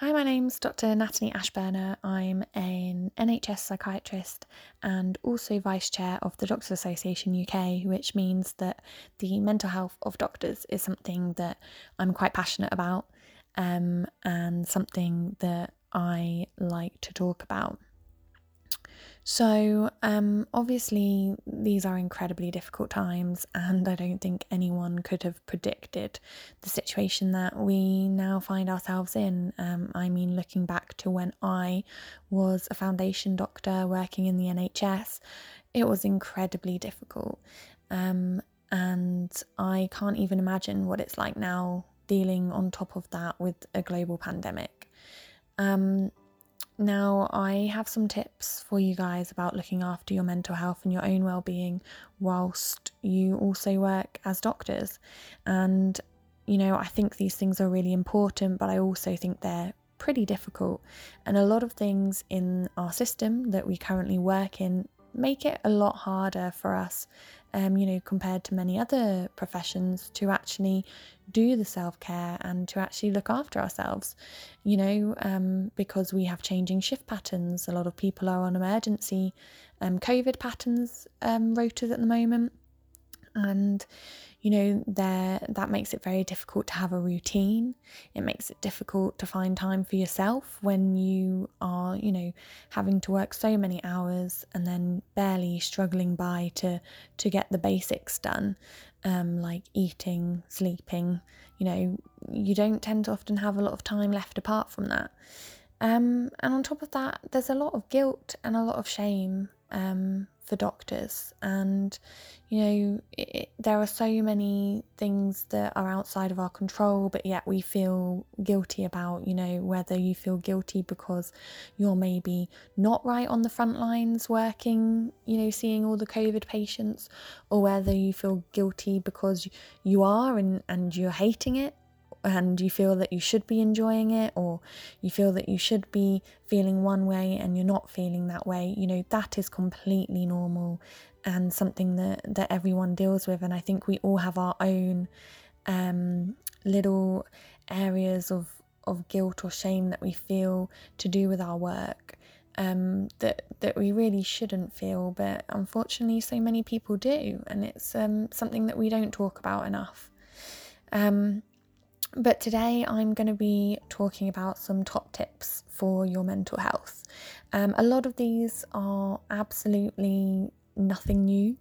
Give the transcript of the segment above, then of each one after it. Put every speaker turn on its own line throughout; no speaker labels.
Hi, my name's Dr. Natalie Ashburner. I'm an NHS psychiatrist and also vice chair of the Doctors Association UK, which means that the mental health of doctors is something that I'm quite passionate about um, and something that I like to talk about. So, um, obviously, these are incredibly difficult times, and I don't think anyone could have predicted the situation that we now find ourselves in. Um, I mean, looking back to when I was a foundation doctor working in the NHS, it was incredibly difficult. Um, and I can't even imagine what it's like now dealing on top of that with a global pandemic. Um, now, I have some tips for you guys about looking after your mental health and your own well-being whilst you also work as doctors. And you know, I think these things are really important, but I also think they're pretty difficult. And a lot of things in our system that we currently work in make it a lot harder for us, um, you know, compared to many other professions to actually do the self care and to actually look after ourselves, you know, um, because we have changing shift patterns. A lot of people are on emergency um, COVID patterns um, rotas at the moment. And you know there that makes it very difficult to have a routine. It makes it difficult to find time for yourself when you are you know having to work so many hours and then barely struggling by to to get the basics done um, like eating sleeping you know you don't tend to often have a lot of time left apart from that. Um, and on top of that there's a lot of guilt and a lot of shame um, for doctors. And, you know, it, there are so many things that are outside of our control, but yet we feel guilty about, you know, whether you feel guilty because you're maybe not right on the front lines working, you know, seeing all the COVID patients, or whether you feel guilty because you are and, and you're hating it and you feel that you should be enjoying it or you feel that you should be feeling one way and you're not feeling that way you know that is completely normal and something that that everyone deals with and i think we all have our own um, little areas of of guilt or shame that we feel to do with our work um, that that we really shouldn't feel, but unfortunately, so many people do, and it's um, something that we don't talk about enough. Um, but today I'm going to be talking about some top tips for your mental health. Um, a lot of these are absolutely nothing new.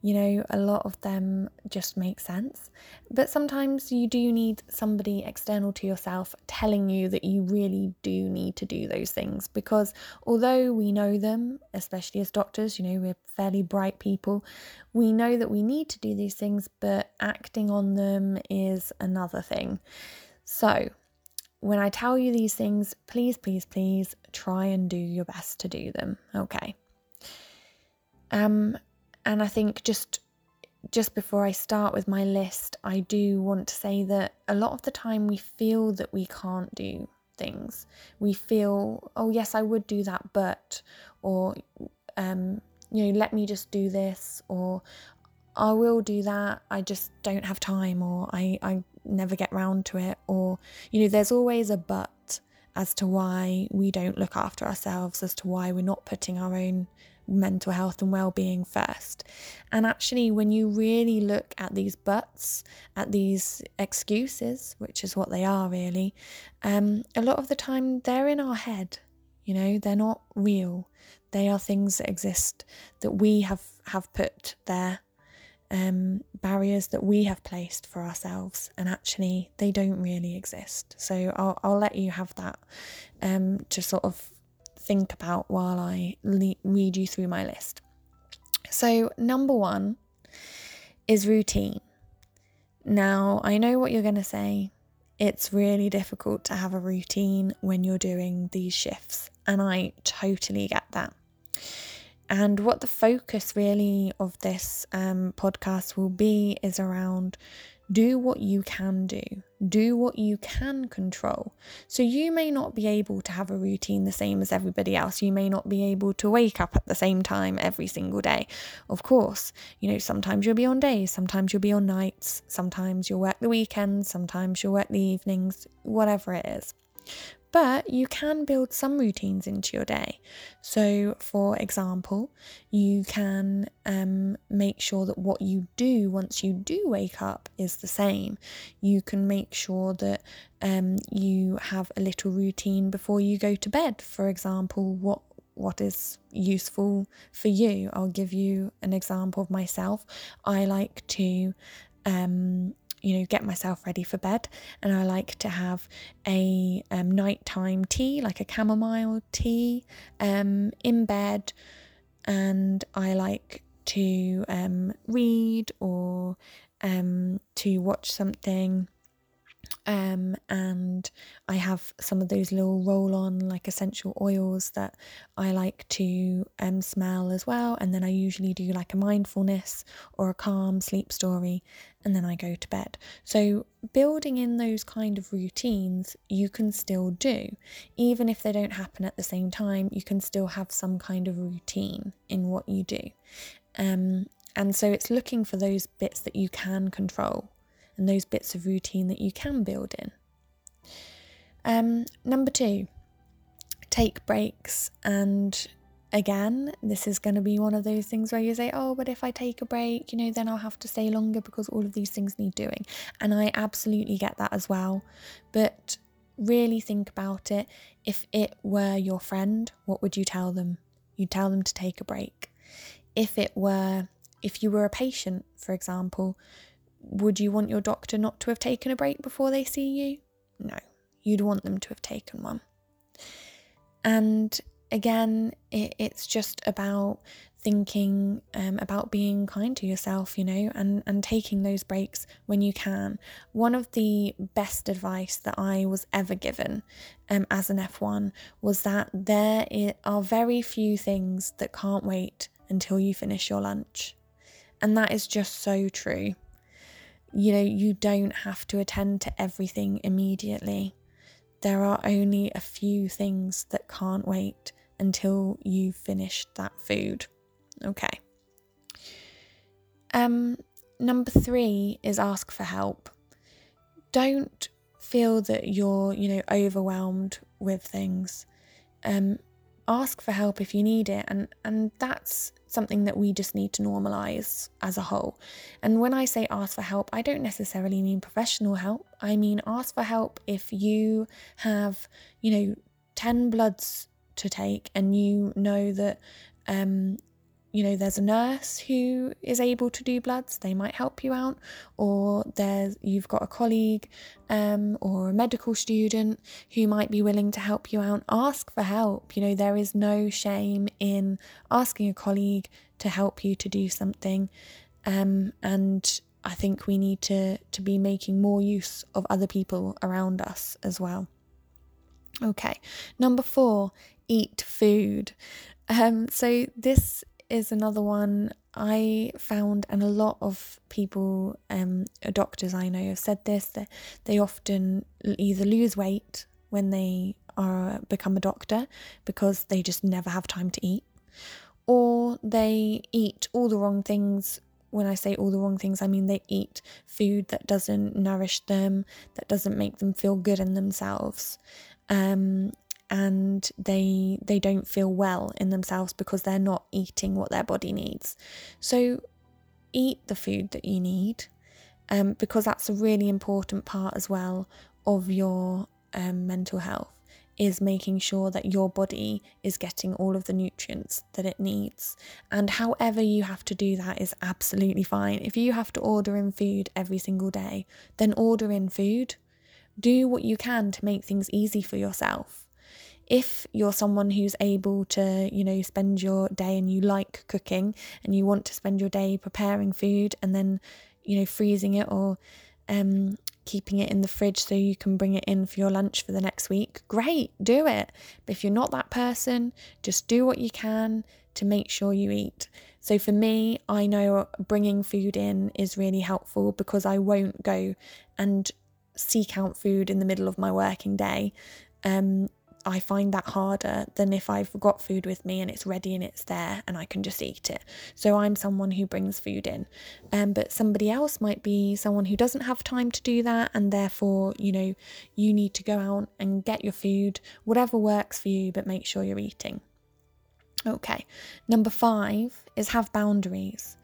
You know, a lot of them just make sense. But sometimes you do need somebody external to yourself telling you that you really do need to do those things because although we know them, especially as doctors, you know, we're fairly bright people, we know that we need to do these things, but acting on them is another thing. So, when I tell you these things, please, please, please try and do your best to do them. Okay. Um, and I think just just before I start with my list, I do want to say that a lot of the time we feel that we can't do things. We feel, oh yes, I would do that, but or um, you know, let me just do this, or I will do that. I just don't have time, or I I never get round to it, or you know, there's always a but as to why we don't look after ourselves, as to why we're not putting our own mental health and well-being first. And actually when you really look at these buts, at these excuses, which is what they are really, um, a lot of the time they're in our head. You know, they're not real. They are things that exist that we have have put there um, barriers that we have placed for ourselves, and actually they don't really exist. So I'll, I'll let you have that um, to sort of think about while I le- read you through my list. So, number one is routine. Now, I know what you're going to say. It's really difficult to have a routine when you're doing these shifts, and I totally get that. And what the focus really of this um, podcast will be is around do what you can do, do what you can control. So, you may not be able to have a routine the same as everybody else. You may not be able to wake up at the same time every single day. Of course, you know, sometimes you'll be on days, sometimes you'll be on nights, sometimes you'll work the weekends, sometimes you'll work the evenings, whatever it is. But you can build some routines into your day. So, for example, you can um, make sure that what you do once you do wake up is the same. You can make sure that um, you have a little routine before you go to bed. For example, what what is useful for you. I'll give you an example of myself. I like to um, you know, get myself ready for bed. And I like to have a um, nighttime tea, like a chamomile tea, um, in bed. And I like to um, read or um, to watch something um, and I have some of those little roll on like essential oils that I like to um, smell as well. And then I usually do like a mindfulness or a calm sleep story, and then I go to bed. So, building in those kind of routines, you can still do. Even if they don't happen at the same time, you can still have some kind of routine in what you do. Um, and so, it's looking for those bits that you can control and those bits of routine that you can build in. Um, number two, take breaks. And again, this is going to be one of those things where you say, oh, but if I take a break, you know, then I'll have to stay longer because all of these things need doing. And I absolutely get that as well. But really think about it. If it were your friend, what would you tell them? You'd tell them to take a break. If it were, if you were a patient, for example, would you want your doctor not to have taken a break before they see you? No, you'd want them to have taken one. And again, it, it's just about thinking um, about being kind to yourself, you know, and, and taking those breaks when you can. One of the best advice that I was ever given um, as an F1 was that there are very few things that can't wait until you finish your lunch. And that is just so true you know, you don't have to attend to everything immediately. There are only a few things that can't wait until you've finished that food. Okay. Um, number three is ask for help. Don't feel that you're, you know, overwhelmed with things. Um, ask for help if you need it, and and that's something that we just need to normalize as a whole. And when I say ask for help, I don't necessarily mean professional help. I mean ask for help if you have, you know, 10 bloods to take and you know that um you know there's a nurse who is able to do bloods they might help you out or there's you've got a colleague um, or a medical student who might be willing to help you out ask for help. You know there is no shame in asking a colleague to help you to do something. Um, and i think we need to to be making more use of other people around us as well. Okay number 4 eat food. Um, so this is another one I found, and a lot of people, um, doctors I know have said this that they often either lose weight when they are become a doctor because they just never have time to eat, or they eat all the wrong things. When I say all the wrong things, I mean they eat food that doesn't nourish them, that doesn't make them feel good in themselves. Um, and they they don't feel well in themselves because they're not eating what their body needs. So eat the food that you need um, because that's a really important part as well of your um, mental health is making sure that your body is getting all of the nutrients that it needs. And however you have to do that is absolutely fine. If you have to order in food every single day, then order in food. Do what you can to make things easy for yourself if you're someone who's able to, you know, spend your day and you like cooking and you want to spend your day preparing food and then, you know, freezing it or um, keeping it in the fridge so you can bring it in for your lunch for the next week, great, do it. But if you're not that person, just do what you can to make sure you eat. So for me, I know bringing food in is really helpful because I won't go and seek out food in the middle of my working day. Um, I find that harder than if I've got food with me and it's ready and it's there and I can just eat it. So I'm someone who brings food in. Um, but somebody else might be someone who doesn't have time to do that and therefore, you know, you need to go out and get your food, whatever works for you, but make sure you're eating. Okay, number five is have boundaries.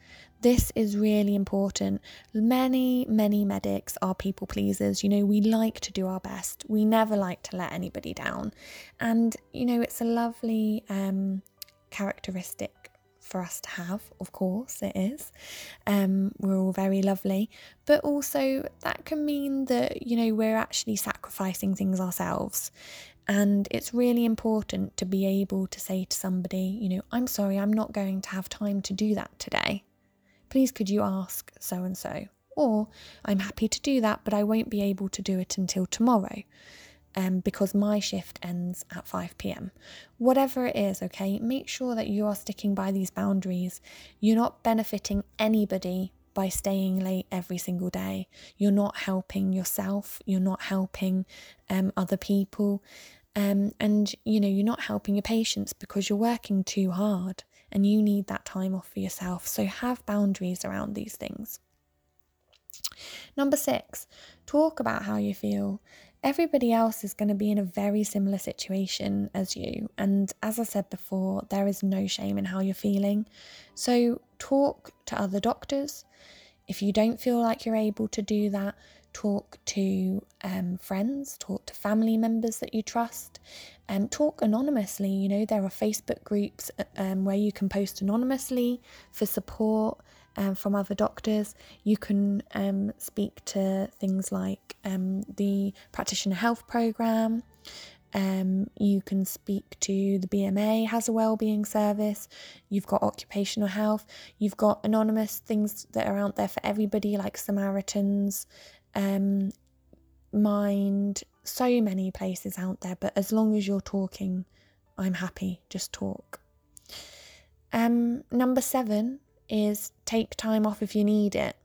This is really important. Many, many medics are people pleasers. You know, we like to do our best. We never like to let anybody down. And, you know, it's a lovely um, characteristic for us to have, of course, it is. Um, we're all very lovely, but also that can mean that, you know, we're actually sacrificing things ourselves. And it's really important to be able to say to somebody, you know, I'm sorry, I'm not going to have time to do that today. Please could you ask so and so? Or I'm happy to do that, but I won't be able to do it until tomorrow. Um, because my shift ends at 5 pm. Whatever it is, okay, make sure that you are sticking by these boundaries. You're not benefiting anybody by staying late every single day. You're not helping yourself, you're not helping um, other people, um, and you know, you're not helping your patients because you're working too hard and you need that time off for yourself. So have boundaries around these things. Number six, talk about how you feel. Everybody else is going to be in a very similar situation as you. And as I said before, there is no shame in how you're feeling. So talk to other doctors. If you don't feel like you're able to do that, talk to um, friends, talk to family members that you trust, and um, talk anonymously. You know, there are Facebook groups uh, um, where you can post anonymously for support um, from other doctors. You can um, speak to things like um, the Practitioner Health Programme. Um, you can speak to the BMA has a wellbeing service. You've got occupational health. You've got anonymous things that are out there for everybody, like Samaritans, um, mind, so many places out there, but as long as you're talking, I'm happy, just talk. Um, number seven is take time off if you need it.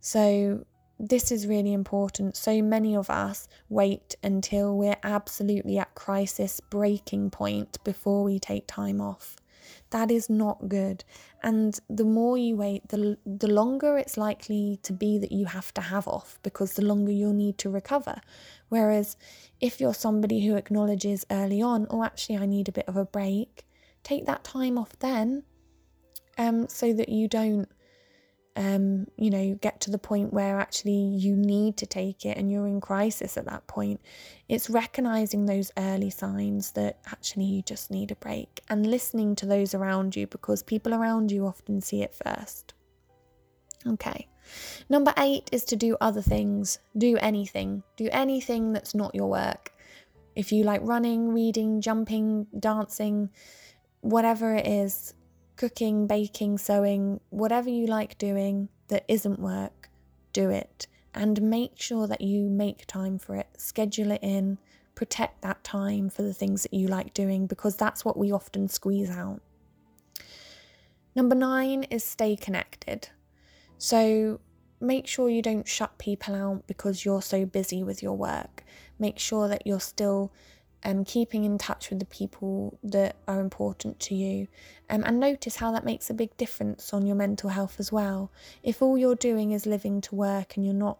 So, this is really important. So many of us wait until we're absolutely at crisis breaking point before we take time off. That is not good. And the more you wait, the, the longer it's likely to be that you have to have off because the longer you'll need to recover. Whereas if you're somebody who acknowledges early on, oh, actually, I need a bit of a break, take that time off then um, so that you don't um, you know, get to the point where actually you need to take it and you're in crisis at that point. It's recognizing those early signs that actually you just need a break and listening to those around you because people around you often see it first. Okay. Number eight is to do other things. Do anything. Do anything that's not your work. If you like running, reading, jumping, dancing, whatever it is, cooking, baking, sewing, whatever you like doing that isn't work, do it. And make sure that you make time for it, schedule it in, protect that time for the things that you like doing because that's what we often squeeze out. Number nine is stay connected. So make sure you don't shut people out because you're so busy with your work. Make sure that you're still um, keeping in touch with the people that are important to you, um, and notice how that makes a big difference on your mental health as well. If all you're doing is living to work and you're not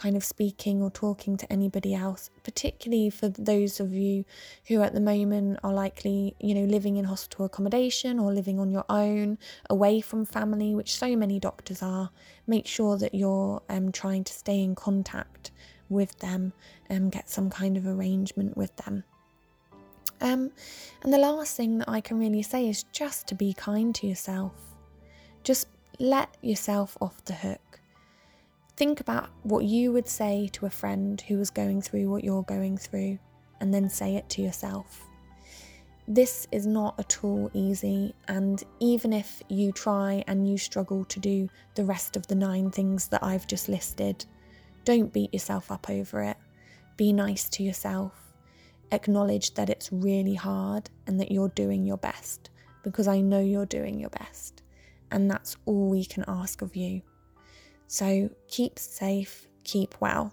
kind of speaking or talking to anybody else, particularly for those of you who at the moment are likely, you know, living in hospital accommodation or living on your own, away from family, which so many doctors are, make sure that you're um, trying to stay in contact with them and get some kind of arrangement with them. Um, and the last thing that I can really say is just to be kind to yourself. Just let yourself off the hook. Think about what you would say to a friend who was going through what you're going through, and then say it to yourself. This is not at all easy, and even if you try and you struggle to do the rest of the nine things that I've just listed, don't beat yourself up over it. Be nice to yourself acknowledge that it's really hard and that you're doing your best because I know you're doing your best. And that's all we can ask of you. So keep safe, keep well.